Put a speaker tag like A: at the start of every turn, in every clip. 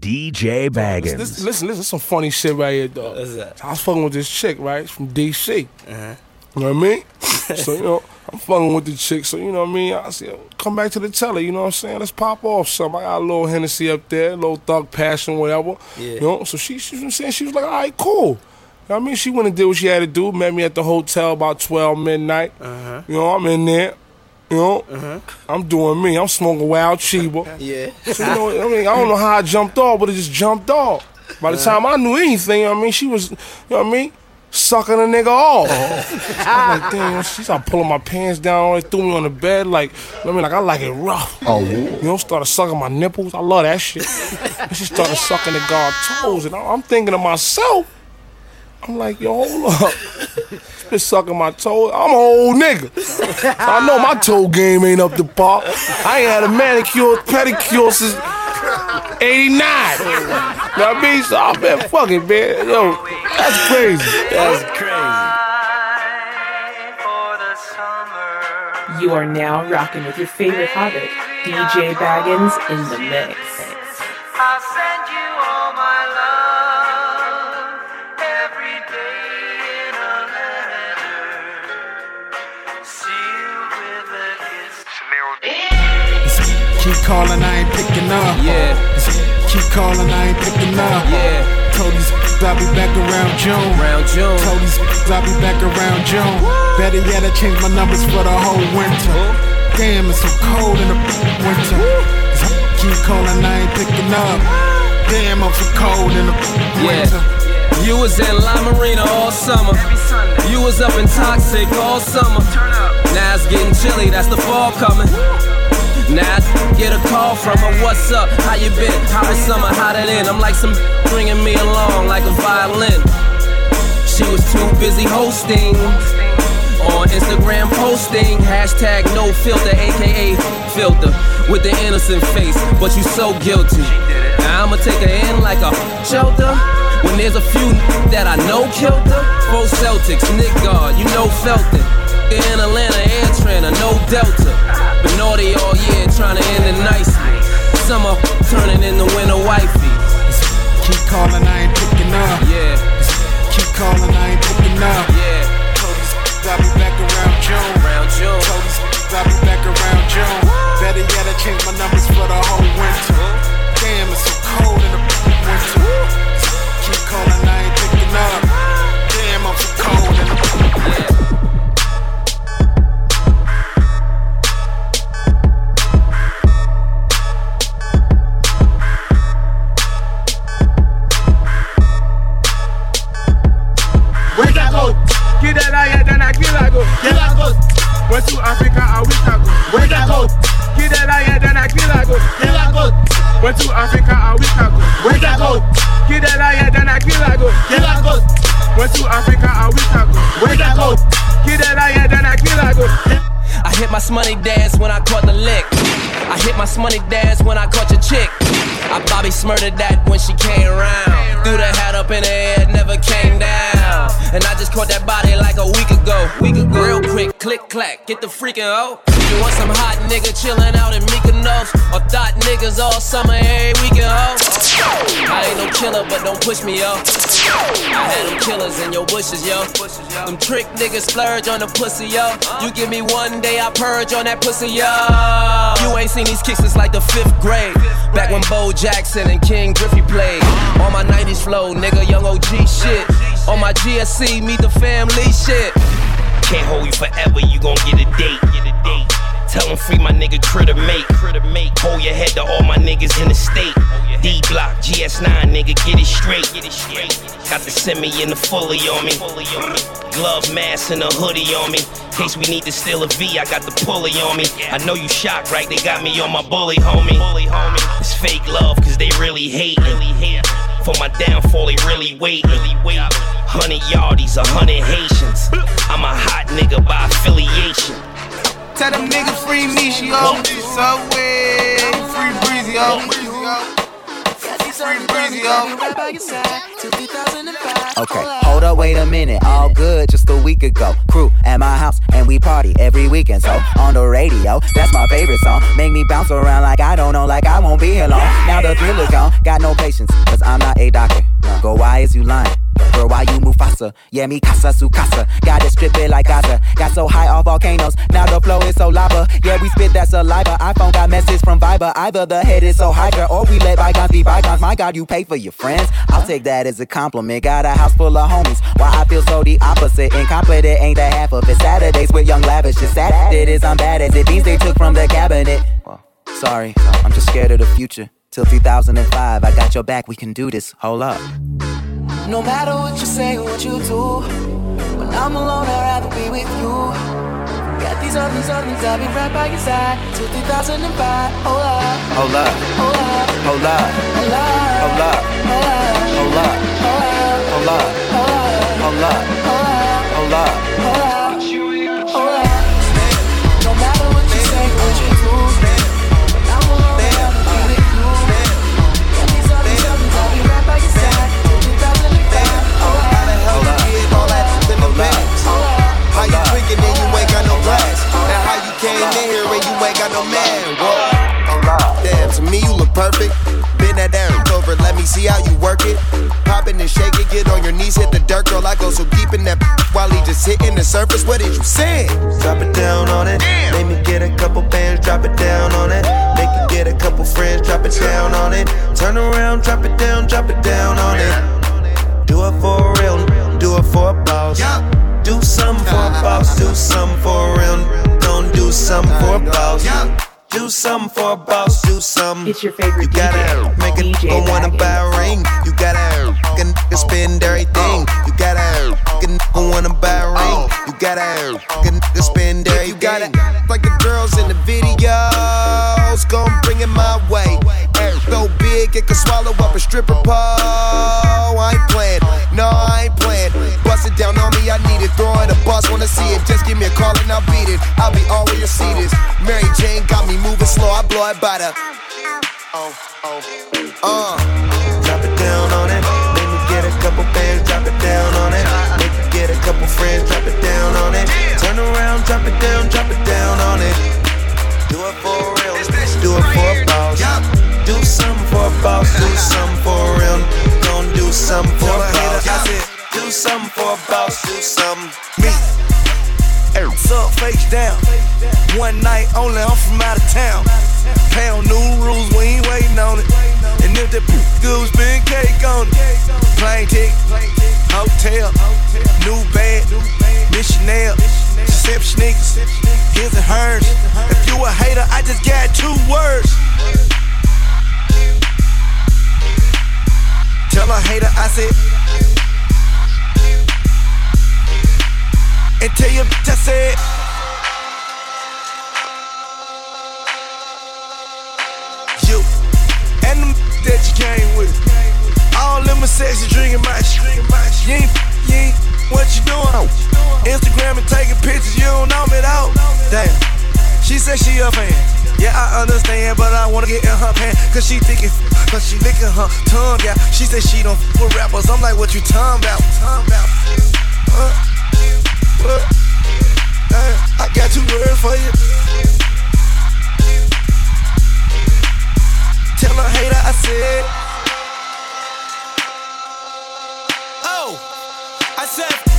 A: DJ Baggins.
B: Listen, listen, listen, some funny shit right here, dog.
C: What's that?
B: I was fucking with this chick, right? From DC.
C: Uh-huh.
B: You know what I mean? so, you know, I'm fucking with the chick. So, you know what I mean? I said, come back to the telly, you know what I'm saying? Let's pop off some. I got a little Hennessy up there, a little thug passion, whatever.
C: Yeah.
B: You know, so she, she was saying, she was like, all right, cool. You know I mean? She went and did what she had to do. Met me at the hotel about 12 midnight.
C: Uh-huh.
B: You know, I'm in there. You know, I'm doing me. I'm smoking wild chiba.
C: Yeah.
B: So, you know, I mean, I don't know how I jumped off, but it just jumped off. By the time I knew anything, I mean, she was, you know what I mean, sucking a nigga off. I was like, damn, she started pulling my pants down, and threw me on the bed, like, I mean, like, I like it rough. Oh, You know, started sucking my nipples. I love that shit. and she started sucking the guard toes, and I'm thinking to myself, I'm like, yo, hold up. She been sucking my toes. I'm an old nigga. So I know my toe game ain't up to par. I ain't had a manicure, pedicure since 89. You know what I mean? So I've been fucking, man. Yo, that's crazy.
C: That's crazy.
D: You are now rocking with your favorite hobbit, DJ Baggins in the mix.
E: Keep calling, I ain't picking up.
C: Yeah.
E: Keep calling, I ain't picking up.
C: Yeah.
E: Told these I'll be back around June.
C: Round June.
E: Told these I'll be back around June. Better yet, I changed my numbers for the whole winter. Damn, it's so cold in the winter. Keep calling, I ain't picking up. Damn, I'm so cold in the winter.
C: Yeah. You was in La Marina all summer. You was up in Toxic all summer. Now it's getting chilly, that's the fall coming. Now I get a call from her, what's up? How you been? How was summer? How that in? I'm like some bringing me along like a violin. She was too busy hosting on Instagram posting hashtag no filter, aka filter with the innocent face, but you so guilty. Now I'ma take her in like a shelter. When there's a few that I know killed her, four Celtics, Nick Guard, you know felt it. In Atlanta, Air Trainer, no Delta. Been naughty all year, trying to end it nicely. Summer turning into winter wifey.
E: Keep calling, I ain't picking up.
C: Yeah,
E: Keep calling, I ain't picking up.
C: yeah,
E: I'll be back around June.
C: round June.
E: Told these I'll be back around June. Better yet, I changed my numbers for the whole winter. Damn, it's so
C: You want some hot nigga chillin' out in Mykonos? Or thought niggas all summer every weekend, ho? I ain't no killer, but don't push me, yo. I had them killers in your bushes, yo. Them trick niggas splurge on the pussy, yo. You give me one day, I purge on that pussy, yo. You ain't seen these kicks since like the fifth grade. Back when Bo Jackson and Ken Griffey played. On my 90s flow, nigga, young OG shit. On my GSC, meet the family shit.
F: Can't hold you forever, you gon' get a date. Get a date. Tell him free my nigga critter mate. Critter mate. Hold your head to all my niggas in the state. D block, GS9, nigga, get it straight. Get it straight. Got the semi and the fully on me. Glove mask and a hoodie on me. Case we need to steal a V, I got the pulley on me. I know you shocked, right? They got me on my bully, homie. It's fake love, cause they really hate. For my downfall, they really wait. Hundred yardies, a hundred Haitians. I'm a hot nigga by affiliation.
G: Tell them niggas free me, she yo. Subway, eh, free breezy, oh. yo. Free breezy, yo.
H: Okay, hold up, wait a minute. All good just a week ago. Crew at my house, and we party every weekend. So on the radio, that's my favorite song. Make me bounce around like I don't know, like I won't be here long. Now the thrill is gone. Got no patience, cause I'm not a doctor. Go, why is you lying? Why you Mufasa? Yeah, me casa su casa. Got it strip it like Gaza. Got so high off volcanoes. Now the flow is so lava. Yeah, we spit that saliva. iPhone got message from Viber. Either the head is so girl, or we let bygones be bygones. My God, you pay for your friends. I'll take that as a compliment. Got a house full of homies. Why I feel so the opposite. Incompetent ain't the half of it. Saturdays with young lavish. It's sad it is, I'm bad as it. These they took from the cabinet. Sorry, I'm just scared of the future. Till 2005, I got your back, we can do this. Hold up.
G: No matter what you say or what you do, when I'm alone, I'd rather be with you. Got these other these things, I'll be right by your side till 2005. Hold up,
H: Hold up,
G: hold up,
H: hold up,
G: hold up,
H: hold up,
G: hold up,
H: hold up,
G: hold up,
H: hold up, hold up, hold up.
G: hold up, You
I: and you ain't got no glass? And how you came in here and you ain't got no man? Whoa. Damn, to me you look perfect. Bend that ass over, let me see how you work it. Popping and shaking, get on your knees, hit the dirt, girl. I go so deep in that while he just hitting the surface. What did you say? Drop it down on it. Make me get a couple bands, drop it down on it. Make you get a couple friends, drop it down on it. Turn around, drop it down, drop it down on it. Do it for real, do it for a boss. Do something for a boss, do something for a real. Don't do something for a boss. Do something for a boss, do something.
D: It's your favorite
I: You gotta
D: DJ,
I: make a
D: DJ
I: nigga wanna buy a ring. You gotta make a nigga spend everything. You gotta make a nigga wanna buy a ring. You gotta make a nigga spend everything. You gotta like the girls in the videos. Gon' bring it my way. So big it can swallow up a stripper pole. I ain't playing, Throw it a bus, wanna see it. Just give me a call and I'll beat it. I'll be all where you see this. Mary Jane got me moving slow, I blow it by the. Oh, oh, uh. Drop it down on it. Make me get a couple bands, drop it down on it. Make you get a couple friends, drop it down on it. Turn around, drop it down, drop it down on it. Do it for real, do it for a boss. Do something for a boss, do something for a real. Don't do something for a boss. Do something for a boss, do something. Me. What's up, face down? One night only, I'm from out of town. Pound new rules, we ain't waiting on it. And if the good, spin cake on it. Plane ticket, hotel, new bag, missionary, sip sneakers, his and hers. If you a hater, I just got two words. Tell a hater I said. And tell your bitch I said. You and them that you came with. All them sexy drinking my shit. You ain't, you ain't, what you doing? Instagram and taking pictures, you don't know me though. Damn. She said she a fan. Yeah, I understand, but I wanna get in her pants. Cause she thinking, cause she licking her tongue out. She said she don't f with rappers. I'm like, what you talking about? Talking about? I got two words for you. Tell a hater I said. Oh, I said.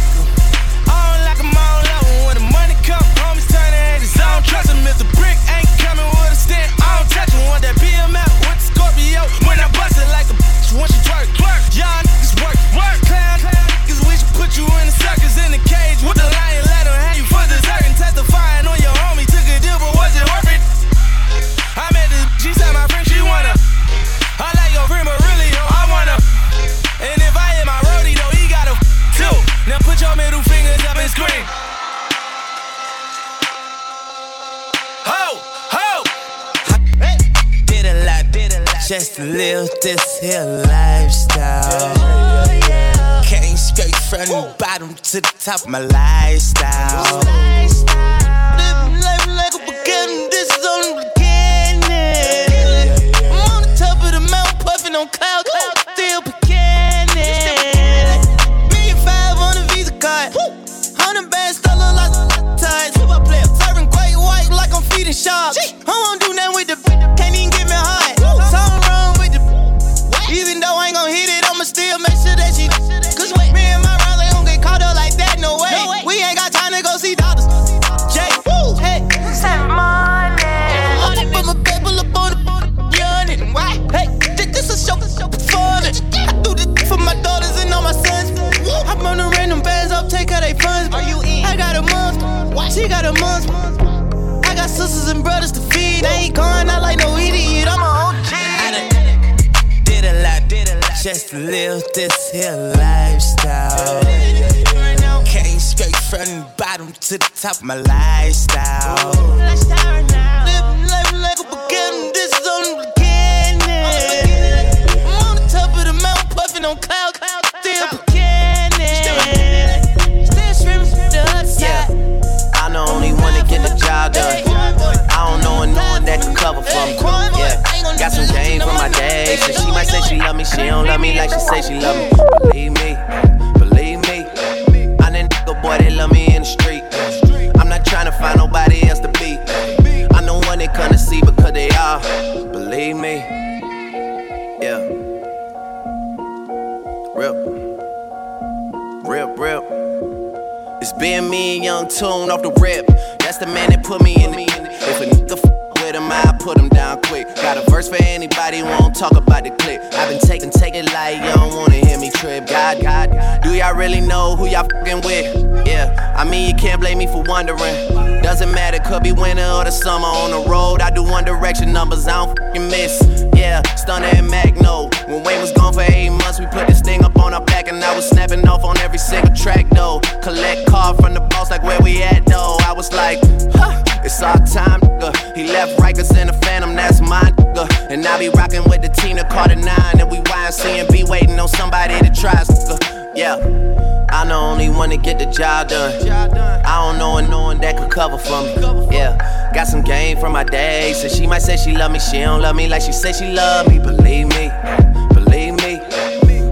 I: Live this here lifestyle. Came straight from the bottom to the top of my lifestyle.
J: Like she say she love me. Believe me, believe me. I'm that nigga boy that love me in the street. I'm not trying to find nobody else to be. I'm the one they come to see because they are. Believe me. Yeah. Real. Real, real. It's been me and Young Tune off the rip. That's the man that put me in it. If a nigga f with him, I put him down quick. Got a verse for anybody who won't talk about the clip. I've been taking, taking light, you don't wanna hear me trip. God, God, do y'all really know who y'all fucking with? Yeah, I mean, you can't blame me for wondering. Doesn't matter, could be winter or the summer on the road. I do one direction numbers, I don't fucking miss. Yeah, Stunner and Magno. When Wayne was gone for eight months, we put this thing up on our back, and I was snapping off on every single track though. Collect call from the boss, like where we at though. I was like, huh, it's our time, nigga. He left Rikers in the Phantom, that's my nigga. And I be rocking with the Tina Carter 9, and we YNC and be waiting on somebody to try. Yeah. I'm the only one to get the job done. I don't know no one that could cover for me. Yeah, got some game from my day. So she might say she love me, she don't love me like she say she love me. Believe me, believe me.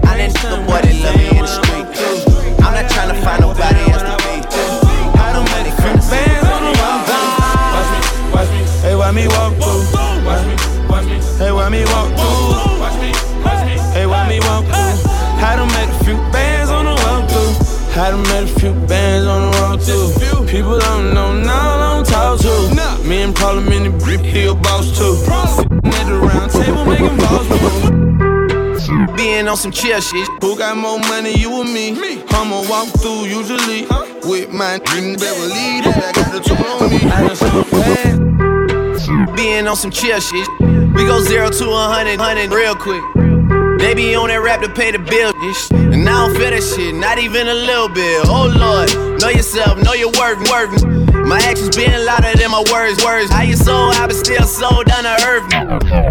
J: I didn't nigga boy that love me in the street. I'm not trying to find nobody else to be. I don't
K: the wall. Watch me, watch me. Hey, why me walk Had to make a few bands on the walk through. People don't know now, don't talk to. Me and Parliament and Brick, he a boss too. Sitting at the round table making balls move.
J: Being on some chill shit.
K: Who got more money, you or me? I'ma walk through usually with my in Beverly. I got the two on me. I done so bad.
J: Being on some chill shit. We go zero to a hundred, hundred real quick. They be on that rap to pay the bill, ish. and I don't feel that shit, not even a little bit. Oh lord, know yourself, know your worth, worth. My actions being louder than my words, words. How you so high but still so down to earth?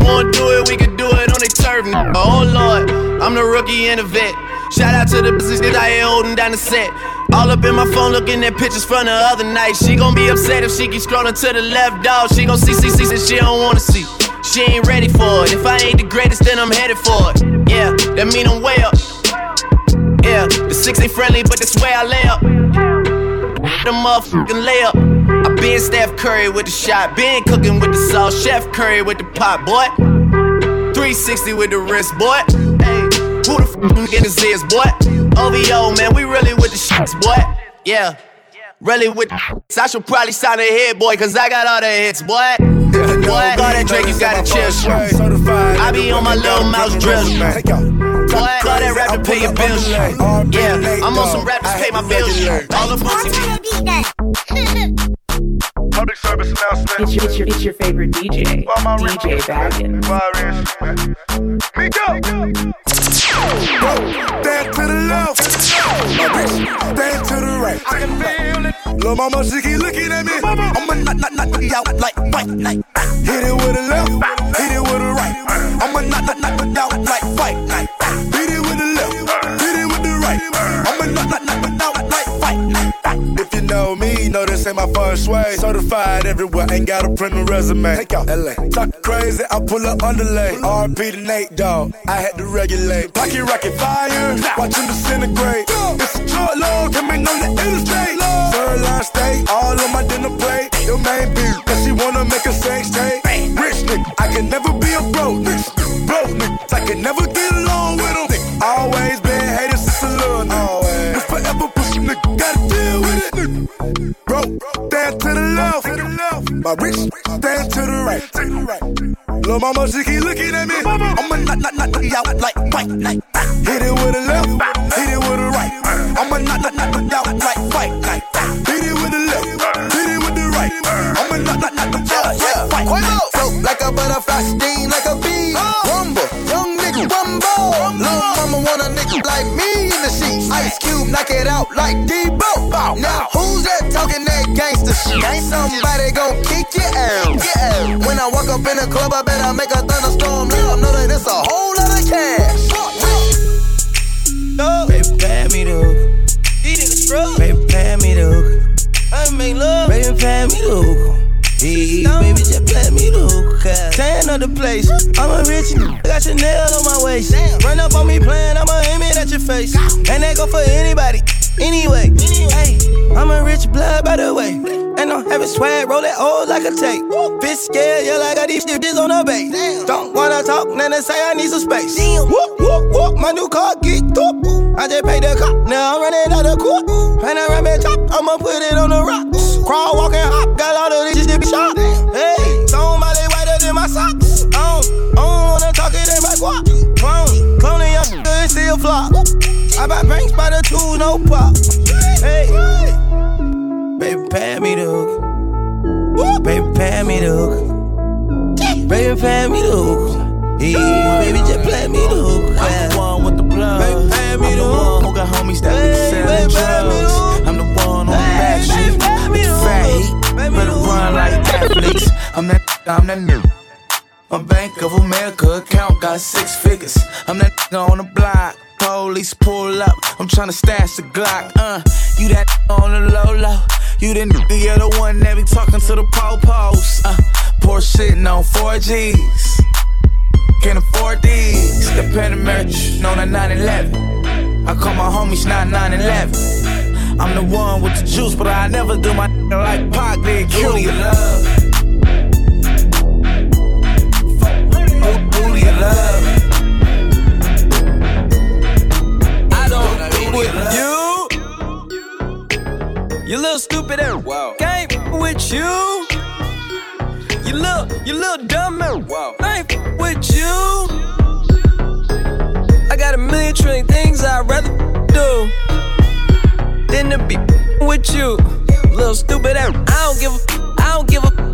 J: Wanna do it, we can do it on the turf. Oh lord, I'm the rookie and the vet. Shout out to the business that I ain't holding down the set. All up in my phone looking at pictures from the other night. She gon' be upset if she keep scrolling to the left, dog. She gon' see, see, see, that she don't wanna see. She ain't ready for it. If I ain't the greatest, then I'm headed for it. Yeah, that mean I'm way up. Yeah, the six ain't friendly, but that's where I lay up. The motherfucking layup. I been Steph Curry with the shot, been cooking with the sauce, Chef Curry with the pot, boy. 360 with the wrist, boy. Hey, who the fuck niggas is, boy? OVO, man, we really with the shits, boy. Yeah. Really with the I should probably sign a hit, boy, cause I got all the hits, boy. Boy, all that Drake, you gotta chill, shit. I be on my little mouse drill, shit. Boy, all that rap to pay your bills, shit. Yeah, I'm on some rap to pay my bills, shit. All up on TV.
L: Public service announcement.
D: It's your, it's your, it's your favorite DJ, DJ Baggins.
L: Me go.
M: Stand to the left. Stand to the right. I can feel it. Lil' mama, she keep looking at me. I'ma knock, knock, knock, you out like fight night. Ah. Hit it with a left, hit it with a right. I'ma knock, knock, knock you out like fight If you know me, know this ain't my first way. Certified everywhere, ain't got a print resume. Take out LA. Talk crazy, I pull up underlay. RP to Nate, dog. I had to regulate. Pocket rocket fire, watch him disintegrate. It's a short load, coming on the interstate. Third line steak, all on my dinner plate. Your main beat, cause she wanna make a sex tape. Rich nigga, I can never be a broke nigga. Broke nigga, I can never get along with them. Always be Broke, dance to the left. My wrist, dance to the right. Little mama, she keep looking at me. I'ma knock, knock, knock, knock you out like white night. Hit it with a left, hit it with a right. I'ma knock, knock, knock, knock you out like white night. Hit it with a left, hit it with the right. I'ma knock, knock, knock, knock you out like white.
I: Float like a butterfly, sting like a bee. Oh. Rumble. Ice Cube, knock it out like Debo. Now who's that talking that gangster shit? Ain't somebody gon' kick your ass. Yeah. When I walk up in the club, I better make a thunderstorm. Let 'em know that it's a whole lot of cash. No.
N: Baby, pay me the hook. These niggas scrub. Baby, pay me the hook. I make love. Baby, pay me the hook. Hey, baby, just play me the hook. Tan of the place. I'm a rich nigga. Got your nail on my waist. Run up on me playing, I'ma aim it at your face. And that go for anybody. Anyway, hey, I'm a rich blood by the way. And I'm having swag, roll it old like a tape. Bitch scared, yeah, like I got these bitches on the base. Don't wanna talk, then they say I need some space. Whoop, whoop, whoop, my new car geeked up. I just paid the cop, now I'm running out of court. And I ram it top, I'ma put it on the rocks. Crawl, walk, and hop, got all of these be shot. Hey, somebody whiter than my socks. I don't, I don't wanna talk it in my guap. Clone, cloning your still flop. I buy banks by the two, no pop. Hey, baby, pay me the hook. Baby, pay me the hook. Baby, pay me the hook. Yeah, baby, just play me the hook. I'm the one with the blood. Baby, pay me the hook. Who got homies that be selling drugs? I'm the one on the back street fat heat. Better run like athletes. I'm that, I'm that nigga. My Bank of America account got six figures. I'm that nigga on the block. Police pull up. I'm tryna stash the Glock. Uh, you that on the low low. You the nigga, you're the one that be talking to the po-pos. Uh, poor shitting on 4Gs. Can't afford these. The Panamerican on a 911. I call my homies 9911. I'm the one with the juice, but I never do my like Pac did. Of love.
C: You little stupid and wow. Game with you. You little, you little dumb and wow. I ain't with you. I got a million trillion things I'd rather do than to be with you. Little stupid and I don't give a, I don't give a,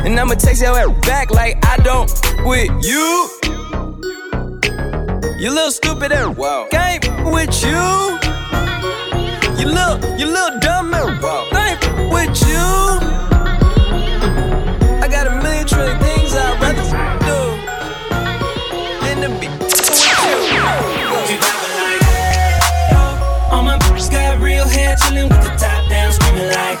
C: And I'ma text your ass back like I don't with you. You little stupid and wow. game with you. You little, you little dumb and wow. game with you. I got a million trillion things I'd rather do than to be with you.
O: All my bitches got real hair, chillin' with the top down, screaming like,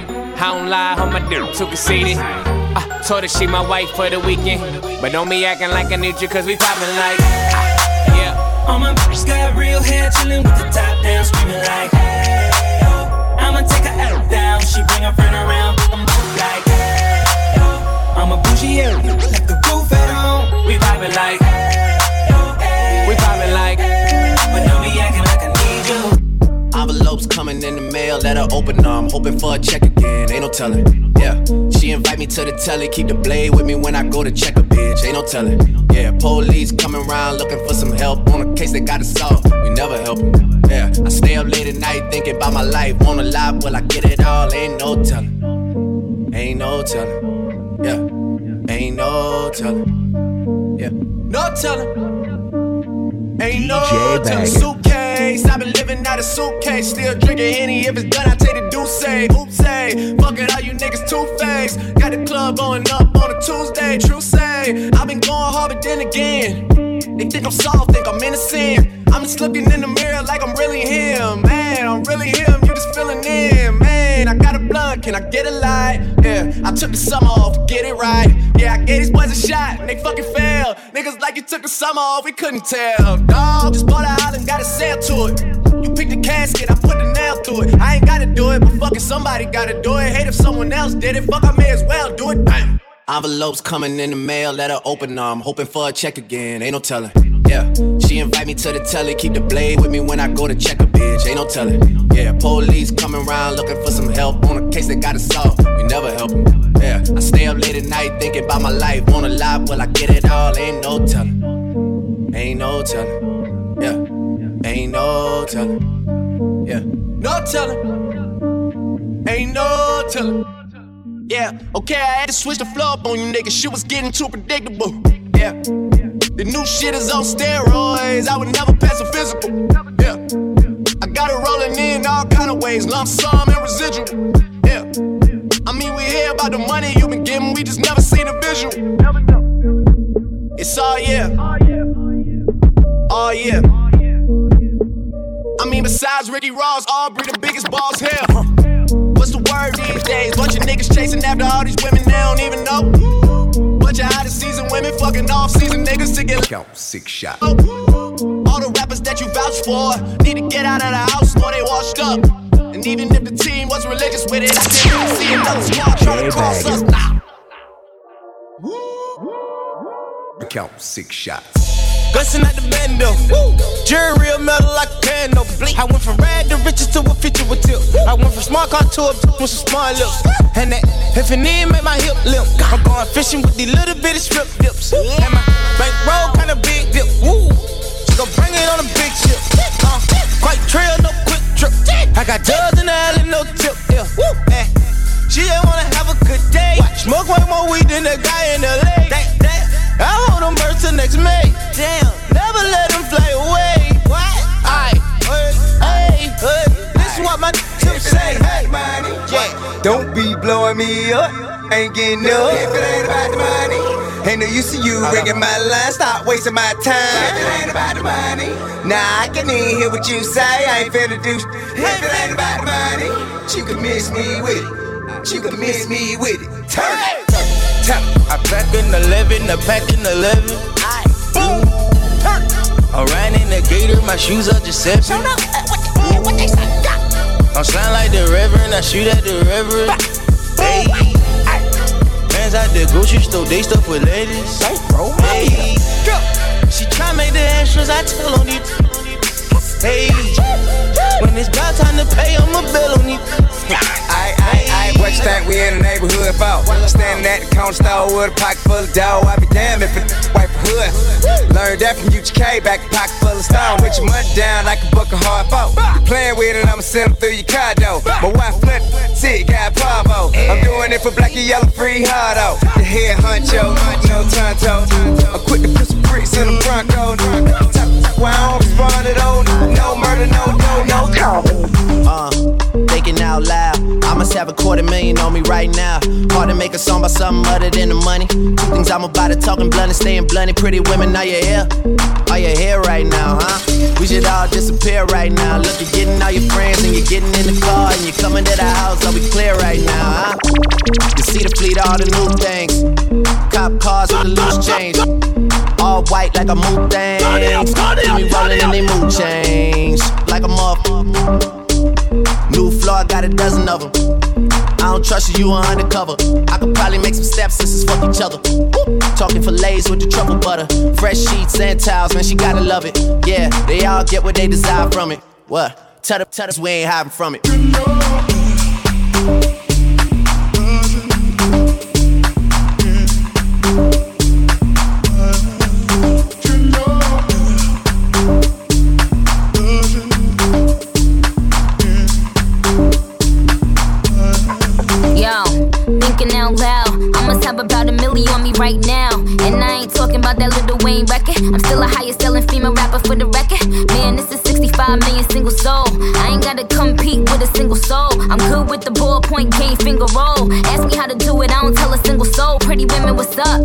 P: I don't lie, on my dick too conceited. I told her she my wife for the weekend. But don't be acting like I need you, cause we poppin' like. ah, Yeah.
O: All my bitches got real hair, chillin' with the top down, screaming like, hey, oh. I'ma take her out down. She bring her friend around, I'm like, hey, oh. I'm a bougie, yeah, left the roof at home. We vibing like, hey, oh,
P: We vibing like,
O: but don't be acting like I need you.
J: Envelopes coming in the mail, let her open them. Hoping for a check again, ain't no telling. Yeah, she invite me to the telly, keep the blade with me when I go to check a bitch, ain't no telling. Yeah, police coming around looking for some help on a case they gotta solve. We never help 'em. Yeah, I stay up late at night thinking about my life. Wanna lie, will I get it all? Ain't no telling. Ain't no telling. Yeah, ain't no telling. Yeah, no telling. Ain't no
Q: DJ
J: telling.
Q: Baggins.
J: Suitcase, I've been living out of suitcase. Still drinking Henny. If it's done, I take the deuce. Oops, say. Fuck it, all you niggas two faced. Got the club going up on a Tuesday. True say. I've been going hard, but then again. They think I'm soft, think I'm innocent. I'm just looking in the mirror like I'm really him. Man, I'm really him. You just feeling in. Man, I got a blunt. Can I get a light? Yeah, I took the summer off get it right. Yeah, I gave these boys a shot and they fucking failed. Niggas like you took the summer off, we couldn't tell. Dog, just bought a island, got a sail to it. You picked the casket, I put the nail through it. I ain't gotta do it, but fucking somebody gotta do it. Hate if someone else did it, fuck, I may as well do it. Bang. Envelopes coming in the mail, let her open them. Hoping for a check again, ain't no telling. Yeah, she invite me to the telly, keep the blade with me when I go to check a bitch, ain't no telling. Yeah, police coming around looking for some help on a case they gotta solve. We never help 'em. Yeah, I stay up late at night thinking about my life. Wanna lie, will I get it all? Ain't no telling. Ain't no telling. Yeah, ain't no telling. Yeah, no telling. Ain't no telling. Yeah, okay, I had to switch the flow up on you niggas. Shit was getting too predictable. Yeah, the new shit is on steroids. I would never pass a physical. Yeah, I got it rolling in all kind of ways, lump sum and residual. Yeah, I mean we hear about the money you been getting, we just never seen a visual. It's all yeah, all yeah. I mean besides Ricky Ross, Aubrey the biggest boss here. What's the word these days? Bunch of niggas chasing after all these women they don't even know. Bunch of out of season women fucking off season niggas to get
Q: Count six shots. Oh.
J: All the rappers that you vouch for need to get out of the house or they washed up. And even if the team was religious with it, I can't really see another squad trying to cross us now.
Q: Count six shots.
N: Gussin' at the bando. Jury real metal like a candle. Blink. I went from rad to riches to a feature with tip. I went from smart car to a with some smart lips. And that if it need make my hip limp. I'm going fishing with these little bitty strip dips. And my bank roll kinda big dip. Woo. Gon' bring it on a big ship. Uh, quite trail, no quick trip. I got dubs in the alley, no tip. Yeah. Woo. Eh. She just wanna have a good day. Smoke way more weed than the guy in the lake. That, that. I hold them birds till next May. Damn. Never let them fly away. What? Aye. Hey, hey. This is what my tips say. Hey, money. Yeah.
R: Don't be blowing me up. Ain't getting up. If it ain't about the money. Ain't no use to you ringing my line. Stop wasting my time. If it ain't about the money. Nah, I can even hear what you say. I ain't finna do. If it ain't about the money, you can miss me with it. You can miss me with it. Turn it.
N: Tap. I pack an 11, I pack an 11. Boom. Turn. I ran in the gator, my shoes are Giuseppe. I'm slime like the reverend, I shoot at the reverend. Hey. Fans at the grocery store, they stuff with ladies. Hey. She try make the extras, I tell on you. Hey. When it's about time to pay, I'ma bill on you.
R: Aye, aye, aye. What you think we in the neighborhood for? Standing at the corner store with a pocket full of dough. I be damned if it wipe a hood. Learned that from UGK, back pocket full of stone. With your money down like a buck a hard folk. You playing with it, I'ma send them through your car door. My wife flip, see, got Pavo. I'm doing it for black and yellow, free hardo. The head honcho, no tonto. I'm quick to put some bricks in the Bronco. Why I don't respond to those? No murder, no, no, no.
J: Uh, thinking out loud. I must have a quarter million on me right now. Hard to make a song about something other than the money. Things I'm about to talking blunt and staying blunt. Pretty women, are you here? Are you here right now, huh? We should all disappear right now. Look, you're getting all your friends and you're getting in the car and you're coming to the house. Are we clear right now, huh? You see the fleet, all the new things. Cop cars with the loose change. All all white like a mood thing. See me rolling in they mood change like a muff. I got a dozen of them. I don't trust you, you are undercover. I could probably make some stepsisters fuck each other. Woo. Talking fillets with the truffle butter. Fresh sheets and towels, man, she gotta love it. Yeah, they all get what they desire from it. What? Tell tell us we ain't hiding from it.
S: Thinking out loud. I must have about a million on me right now. And I ain't talking about that little Wayne record. I'm still a highest selling female rapper for the record. Man, this is 65 million single soul. I ain't gotta compete with a single soul. I'm good with the ballpoint game finger roll. Ask me how to do it, I don't tell a single soul. Pretty women, what's up?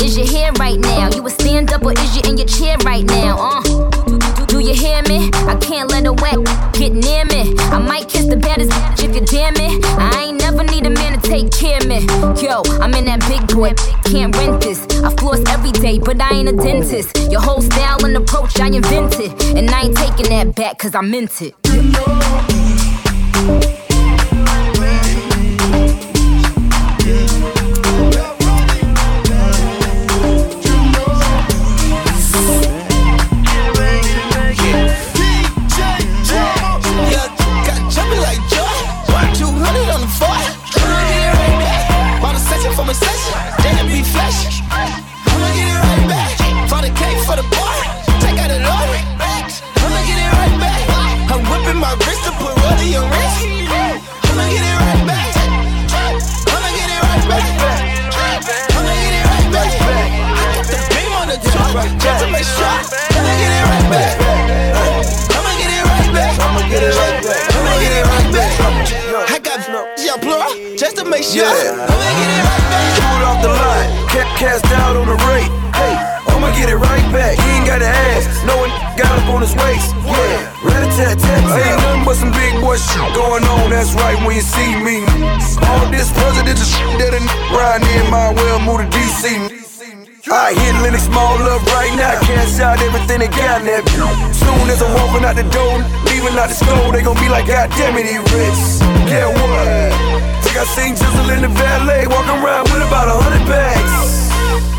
S: Is your hair right now? You a stand up or is you in your chair right now? Uh. Can't let a wet get near me. I might kiss the baddest if you dare me. I ain't never need a man to take care of me. Yo, I'm in that big boy, can't rent this. I floss every day, but I ain't a dentist. Your whole style and approach I invented. And I ain't taking that back cause I meant it.
M: Going on. That's right when you see me. All this presidential shit that a riding in my well move to DC. I hit Lenox Mall up right now. Cash out everything they got in. Soon as I'm walking out the door, leaving out the store, they gon' be like, God damn it, he rich. Yeah, what? Think I seen Jizzle in the valet, walking around with about a hundred bags.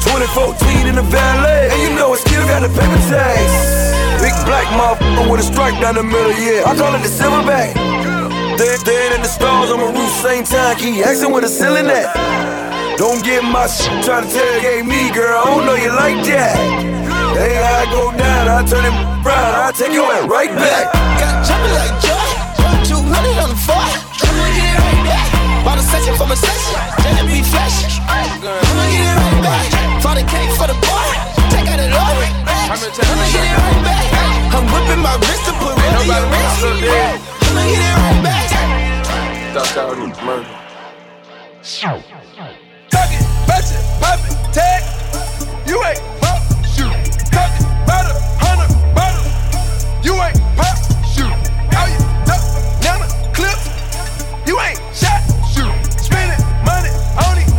M: 2014 in the valet, and you know I still got the paper tags. Big black motherfucker with a stripe down the middle, yeah. I call it the silverback. Dead, dead in the stars on my roof, same time. Keep asking where the ceiling at. Don't get my shit trying to tailgate me, girl. I don't know you like that. Hey, I go down, I turn it round, I take your ass right back.
N: Got jumping like joy. 200 on the floor. I'ma get it right back. Bought a section from a section. Then be flesh. I'ma get it right back. For the cake, for the bar. Take out the load. I'ma get it right back. I'm whipping my wrist to put rollie on wrist. I'ma get it right back.
T: Thought y'all was murder.
U: Tuck it, batch it, pop it, tag. You ain't pop, shoot. Tuck it, a hundred bottles. You ain't pop, shoot. How you duck, banana clips? You ain't shot, shoot. Spending money on it.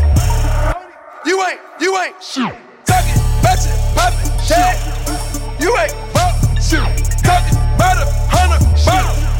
U: You ain't, you ain't shoot. Tuck it, batch it, pop it, tag. You ain't pop, shoot. Tuck it, about a hundred bottles.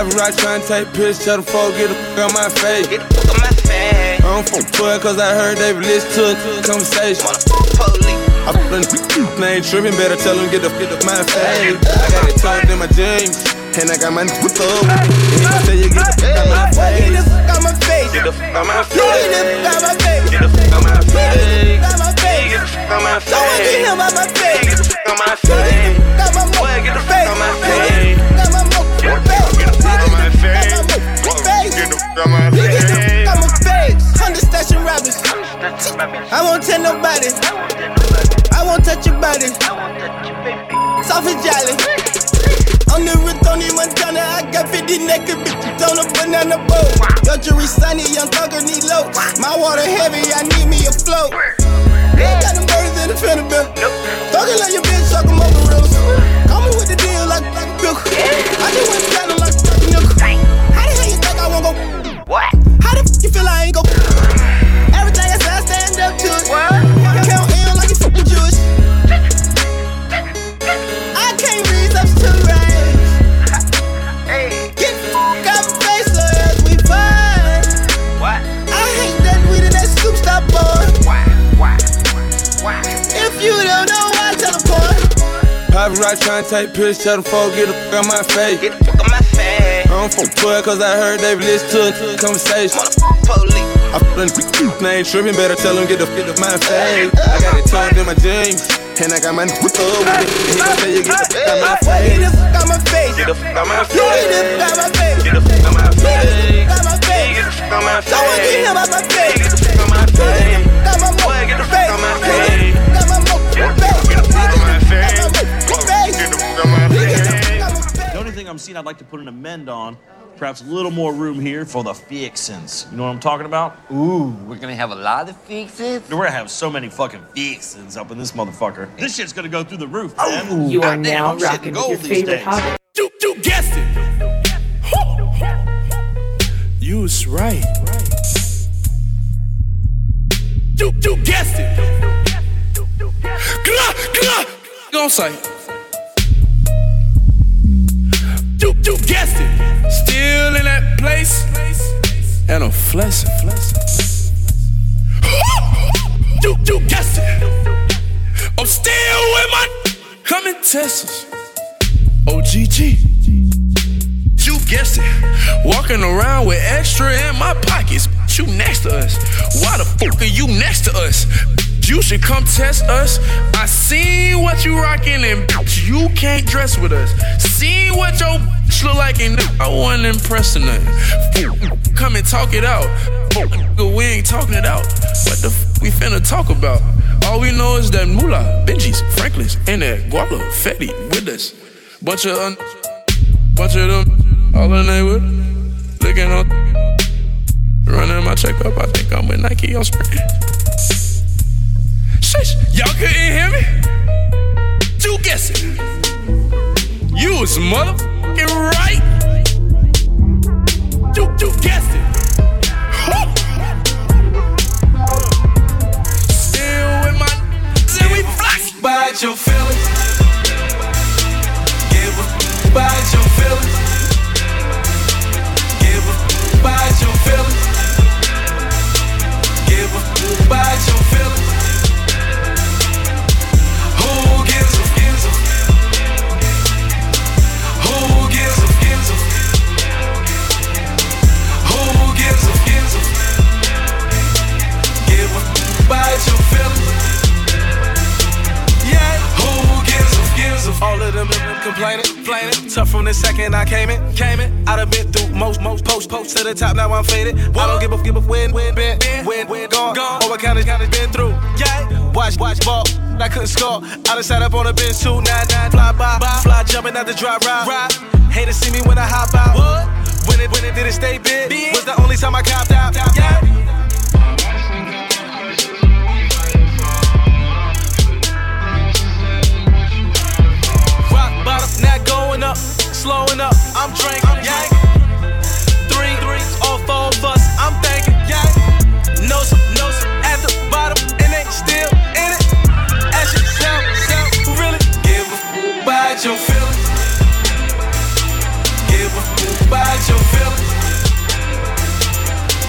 V: Paparazzi tryna take pics, tell the folk get the fuck on my face. Get the fuck on my face. I don't fuck with cause I heard they listen to a conversation. I put in name tripping, better tell them get the fit of my face. I got it tucked in my jeans, and I got my nigga with up. And gon' tell you get the fuck on my face.
N: Get the fuck out my face.
V: Get the fuck on my face.
N: Get the fuck out my face.
V: Get the fuck on my face.
N: Out my face.
V: Get the fuck on my face.
N: Someone get him out my face.
V: Get the fuck on my face.
N: Got my mo-
V: Get the fuck on my face.
N: Got my mo- face.
V: Get the fuck on my face.
N: Face.
V: Get the fuck on my face.
N: Hundred station rappers. I won't tell nobody. I won't touch your body. Soft and jolly. On the Tony Montana, I got 50 naked bitches on a banana boat. Your jury sunny, young thugger need low. My water heavy, I need me a float. Yeah, got them birds in the fender bill. Thugger let your bitch suck 'em over reels. Call me with the deal like like a bill. I just went platinum like a What? How the f you feel I ain't go? Everything I say, I stand up to it. What? Count in like you fucking Jewish. I can't read up to right. Get the fuck out my face so as we fight. What? I hate that weed and that soup stop boy. Why? Why? Why? If you don't know why, tell the boy.
V: Paparazzi tryna take pics, tell them folk get the fuck on my face. Get the fuck on my face. I don't fuck cause I heard they listen to a conversation. I put in name tripping, better tell them get the fuck off my face. I got it tucked in my jeans, and I got my nigga with up with it. And he gon' tell you get the fuck on my
N: Get
V: face.
N: the fuck out my face.
V: Get the fuck on my
N: Get the
V: face.
N: out my face.
V: Get the fuck on my face.
N: Get the fuck out my face.
V: Get the fuck on my face.
N: Someone get him out my face.
V: Get the fuck on my face. Get the fuck on my face.
N: Got my face.
V: Get the fuck on my face.
W: I'm seeing I'd like to put an amend on, perhaps a little more room here for the fixins. You know what I'm talking about? Ooh, we're gonna have a lot of fixins? We're gonna have so many fucking fixins up in this motherfucker. This shit's gonna go through the roof, man.
D: You are
W: Goddamn,
D: now
W: I'm shitting
D: rocking with
W: gold
D: your
W: these
D: favorite
W: days.
D: hobbit.
K: You, you guessed it. You was right. You, you guessed it. Glah, glah. Gon' say. You, you guessed it. Still in that place. And a flexing. You, you guessed it. I'm still with my. Test us. OGG. You guessed it. Walking around with extra in my pockets. You next to us. Why the fuck are you next to us? You should come test us. I seen what you rockin' and bitch, you can't dress with us. Seen what your bitch look like and I wasn't impressed in nothing. Come and talk it out. We ain't talking it out. What the f- we finna talk about? All we know is that Moolah, Benji's, Franklin's, and that Guala, Fetty with us. Bunch of un- bunch of them, all in they with looking on, running my check up. I think I'm with Nike on spring. Shush, y'all couldn't hear me? You guess it. You was motherfucking right. You, you guessed it. Still with my and we fly.
U: Bite your feelings. Give a bite your feelings. Give a bite your feelings. Give a bite your feelings.
K: The second I came in, came in. I done been through most, most post, post to the top. Now I'm faded. I don't give a give a win, win, been, win, win, gone, gone. Over counted, counted, been through. Yeah, watch, watch ball. I couldn't score. I done sat up on a bench two nine nine. Fly by, fly jumping out the drive ride. ride. Hate to see me when I hop out. What? When it, when it did it stay big? Was the only time I copped out. Yeah slowing up.
X: I'm drinking, yeah. Three, three, all four of us. I'm thinking, yeah. No, no, at the bottom, and they still in it. Ask yourself, self, really give a f- about your feelings. Give a f- about your feelings.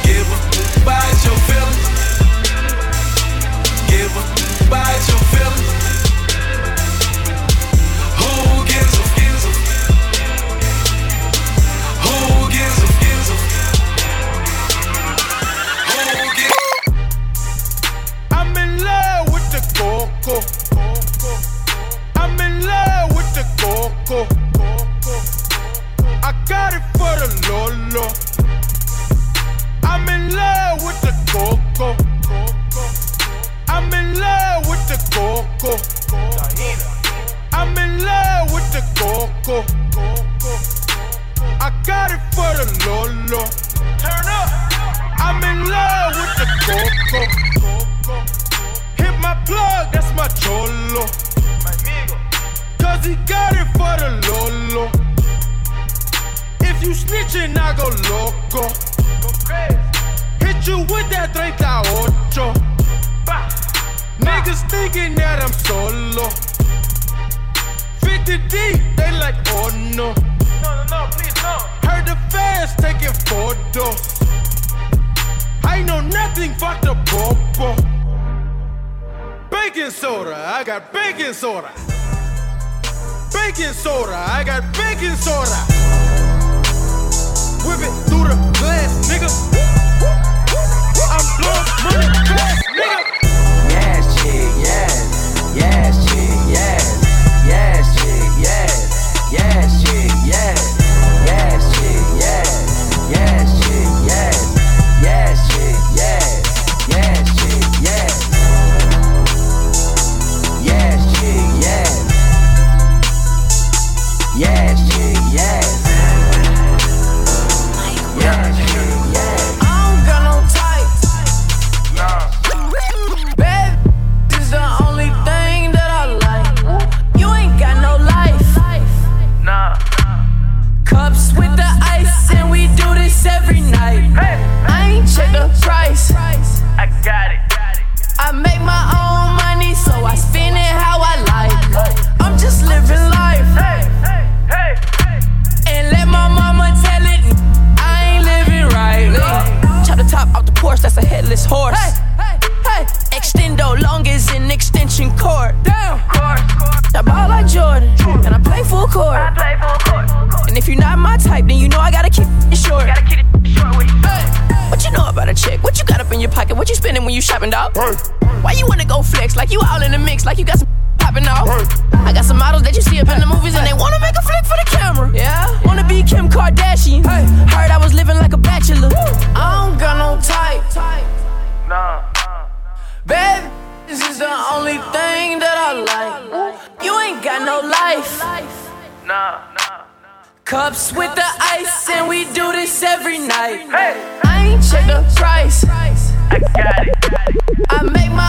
X: Give a f- about your feelings. Give a f- about your Cups with the ice, and we do this every night. I ain't check the price. I got it. I make my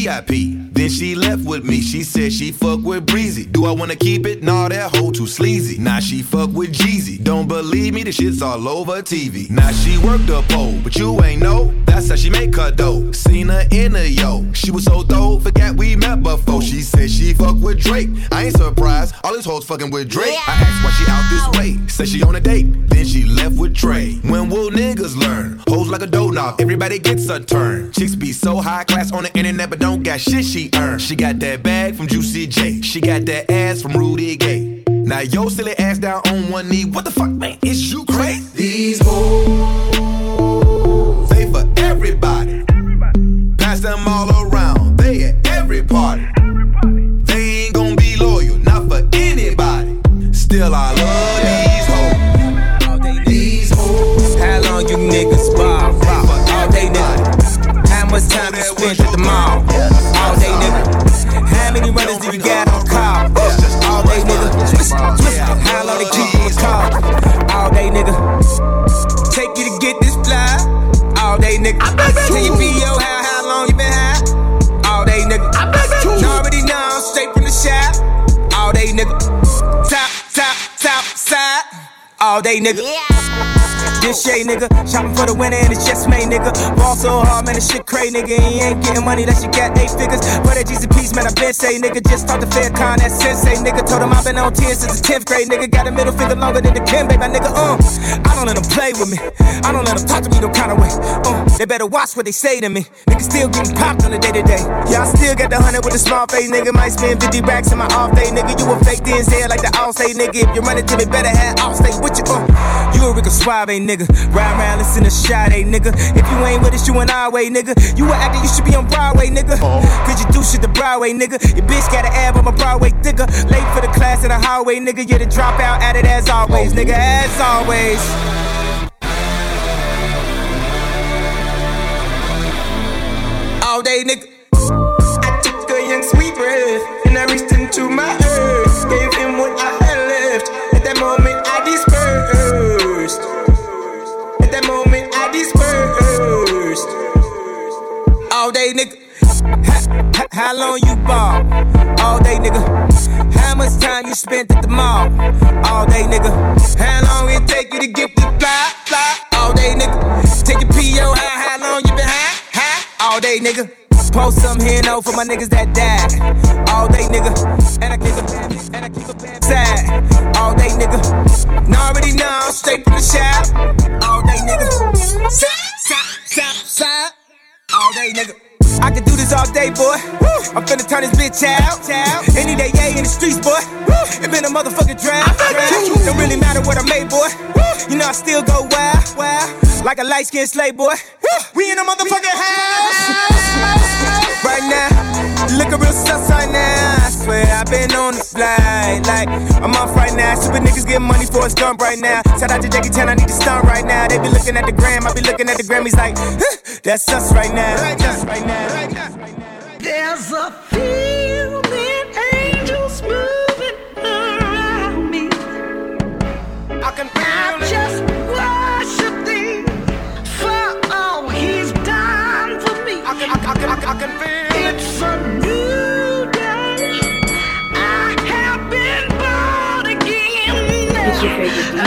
I: VIP. Then she left with me. She said she fuck with Breezy. Do I wanna keep it? Nah, that hoe too sleazy. Now nah, she fuck with Jeezy. Don't believe me, the shit's all over TV. Now she worked a pole, but you ain't know. That's how she make her dough. Seen her in a yo. She was so dope, forget we met before. She said she fuck with Drake. I ain't surprised. All these hoes fucking with Drake. Yeah. I asked why she out this way. Said she on a date. Then she left with Trey. When will niggas learn? Hoes like a dough knob. Everybody gets a turn. Chicks be so high class on the internet, but don't got shit she J. She got that bag from Juicy J. She got that ass from Rudy Gay. Now yo silly ass down on one knee. What the fuck, man? Is you crazy? These hoes, they for everybody.
R: Pass them all
I: around. They at every party. They ain't gonna be loyal, not for anybody. Still I love.
R: All day, nigga. This Shay, nigga. Shopping for the winner and it's just me, nigga. Ball so hard, man, this shit crazy, nigga. He ain't getting money unless you got eight figures. That Jesus piece, man, I been say, nigga. Just talk to Farrakhan, that sensei, nigga. Told him I've been on 10 since the 10th grade, nigga. Got a middle finger longer than the Kim, baby, my nigga. Uh, I don't let them play with me. I don't let them talk to me no kind of way. Uh, they better watch what they say to me. Nigga still getting popped on the day to day. Yeah, I still got the hundred with a small face, nigga. Might spend 50 racks in my off day, nigga. You a fake DNZ like the all say, nigga. If you run into me, better have Allstate with you. Uh, you a Rico Suave, nigga. Ride around, listen to Sade, nigga. If you ain't with us, you an our way, nigga. You a actor, you should be on Broadway, nigga. Uh-huh. Cause you do shit the Broadway, nigga. Your bitch got an ab on my Broadway thicker. Late for the class in the highway, nigga. You're the dropout at it as always, nigga. As always. All day, nigga.
Y: I took a young sweet breath and I reached into my
R: All day, nigga. Ha- How long you ball? All day, nigga. How much time you spent at the mall? All day, nigga. How long it take you to get the fly, fly? All day, nigga. Take your PO high, how long you been high, high? All day, nigga. Post some here, no, for my niggas that died. All day, nigga. And I kick a bad, and I kick a bad side. All day, nigga. Now already know, straight from the shop. All day, nigga. Side, side, side, side. All day, nigga. I can do this all day, boy. I'm finna turn this bitch out. Any day, yeah, in the streets, boy. It been a motherfucking draft. Don't really matter what I made, boy. You know I still go wild, wild. Like a light skinned slave, boy. We in a motherfucking house. Right now, looking real sus right now. Swear I've been on the fly. Like, I'm off right now. Stupid niggas getting money for a stump right now. Shout out to Jackie Chan, I need to stunt right now. They be looking at the gram, I be looking at the Grammys like, huh, that's us right now. That's right now.
Y: There's a feeling angels moving around me.
R: I can feel
Y: I just worship thee for all he's done for me. I can, I, I, I, I can feel it's a day. I